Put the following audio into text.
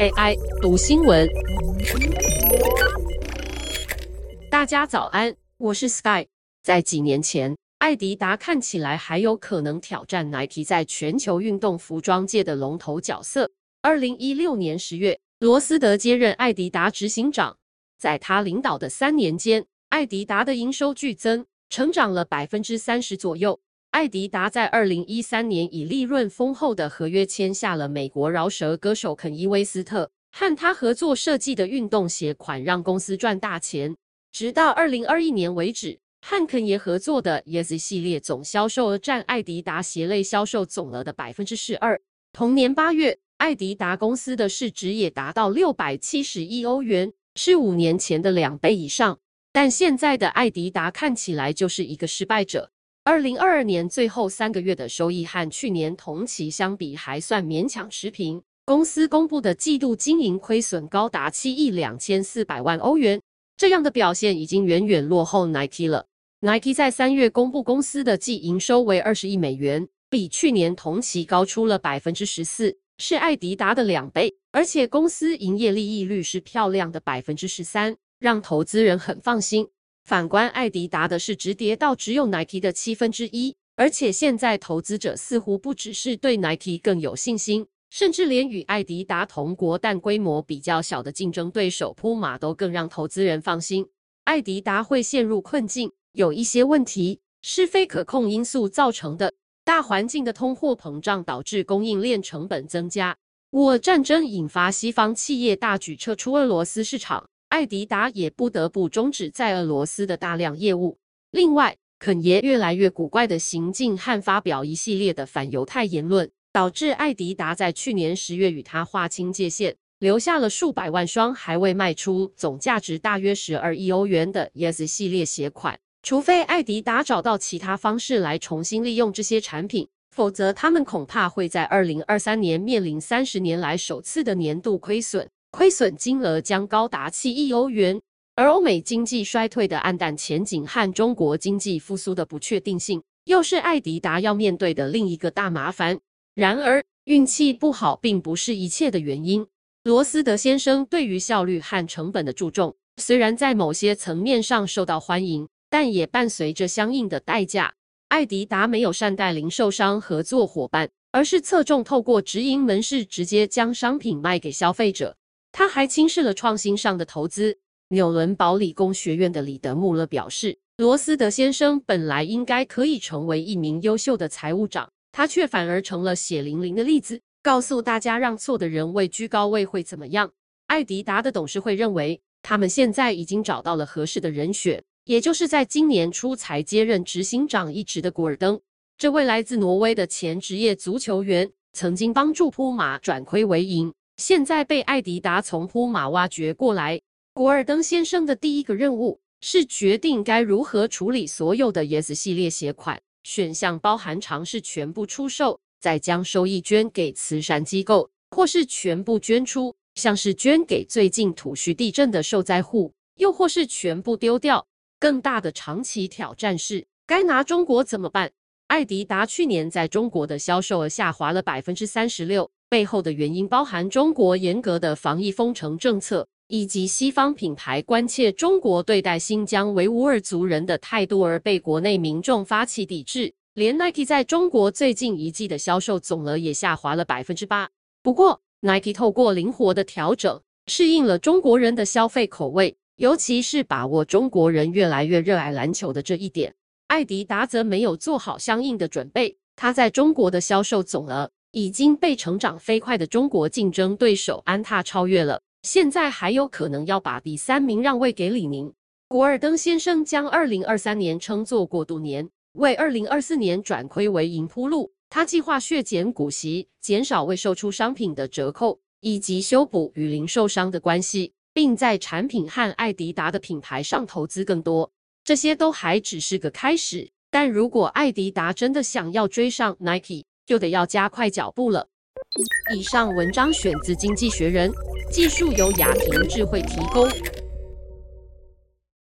AI 读新闻，大家早安，我是 Sky。在几年前，艾迪达看起来还有可能挑战 Nike 在全球运动服装界的龙头角色。二零一六年十月，罗斯德接任艾迪达执行长，在他领导的三年间，艾迪达的营收剧增，成长了百分之三十左右。艾迪达在二零一三年以利润丰厚的合约签下了美国饶舌歌手肯伊·威斯特，和他合作设计的运动鞋款让公司赚大钱。直到二零二一年为止，和肯爷合作的 Yeezy 系列总销售额占艾迪达鞋类销售总额的百分之十二。同年八月，艾迪达公司的市值也达到六百七十亿欧元，是五年前的两倍以上。但现在的艾迪达看起来就是一个失败者。二零二二年最后三个月的收益和去年同期相比还算勉强持平。公司公布的季度经营亏损高达七亿两千四百万欧元，这样的表现已经远远落后 Nike 了。Nike 在三月公布公司的季营收为二十亿美元，比去年同期高出了百分之十四，是艾迪达的两倍。而且公司营业利益率是漂亮的百分之十三，让投资人很放心。反观艾迪达的市值跌到只有 Nike 的七分之一，而且现在投资者似乎不只是对 Nike 更有信心，甚至连与艾迪达同国但规模比较小的竞争对手铺马都更让投资人放心。艾迪达会陷入困境，有一些问题是非可控因素造成的。大环境的通货膨胀导致供应链成本增加，乌俄战争引发西方企业大举撤出俄罗斯市场。艾迪达也不得不终止在俄罗斯的大量业务。另外，肯爷越来越古怪的行径和发表一系列的反犹太言论，导致艾迪达在去年十月与他划清界限，留下了数百万双还未卖出、总价值大约十二亿欧元的 Yeezy 系列鞋款。除非艾迪达找到其他方式来重新利用这些产品，否则他们恐怕会在二零二三年面临三十年来首次的年度亏损。亏损金额将高达七亿欧元，而欧美经济衰退的黯淡前景和中国经济复苏的不确定性，又是艾迪达要面对的另一个大麻烦。然而，运气不好并不是一切的原因。罗斯德先生对于效率和成本的注重，虽然在某些层面上受到欢迎，但也伴随着相应的代价。艾迪达没有善待零售商合作伙伴，而是侧重透过直营门市直接将商品卖给消费者。他还轻视了创新上的投资。纽伦堡理工学院的里德穆勒表示，罗斯德先生本来应该可以成为一名优秀的财务长，他却反而成了血淋淋的例子，告诉大家让错的人位居高位会怎么样。艾迪达的董事会认为，他们现在已经找到了合适的人选，也就是在今年初才接任执行长一职的古尔登。这位来自挪威的前职业足球员，曾经帮助扑马转亏为盈。现在被艾迪达从呼马挖掘过来，古尔登先生的第一个任务是决定该如何处理所有的 YES 系列鞋款。选项包含尝试全部出售，再将收益捐给慈善机构，或是全部捐出，像是捐给最近土叙地震的受灾户，又或是全部丢掉。更大的长期挑战是，该拿中国怎么办？艾迪达去年在中国的销售额下滑了百分之三十六。背后的原因包含中国严格的防疫封城政策，以及西方品牌关切中国对待新疆维吾尔族人的态度而被国内民众发起抵制。连 Nike 在中国最近一季的销售总额也下滑了百分之八。不过，Nike 透过灵活的调整，适应了中国人的消费口味，尤其是把握中国人越来越热爱篮球的这一点。艾迪达则没有做好相应的准备，他在中国的销售总额。已经被成长飞快的中国竞争对手安踏超越了，现在还有可能要把第三名让位给李宁。古尔登先生将二零二三年称作过渡年，为二零二四年转亏为盈铺路。他计划削减股息，减少未售出商品的折扣，以及修补与零售商的关系，并在产品和艾迪达的品牌上投资更多。这些都还只是个开始，但如果艾迪达真的想要追上 Nike，就得要加快脚步了。以上文章选自《经济学人》，技术由雅婷智慧提供。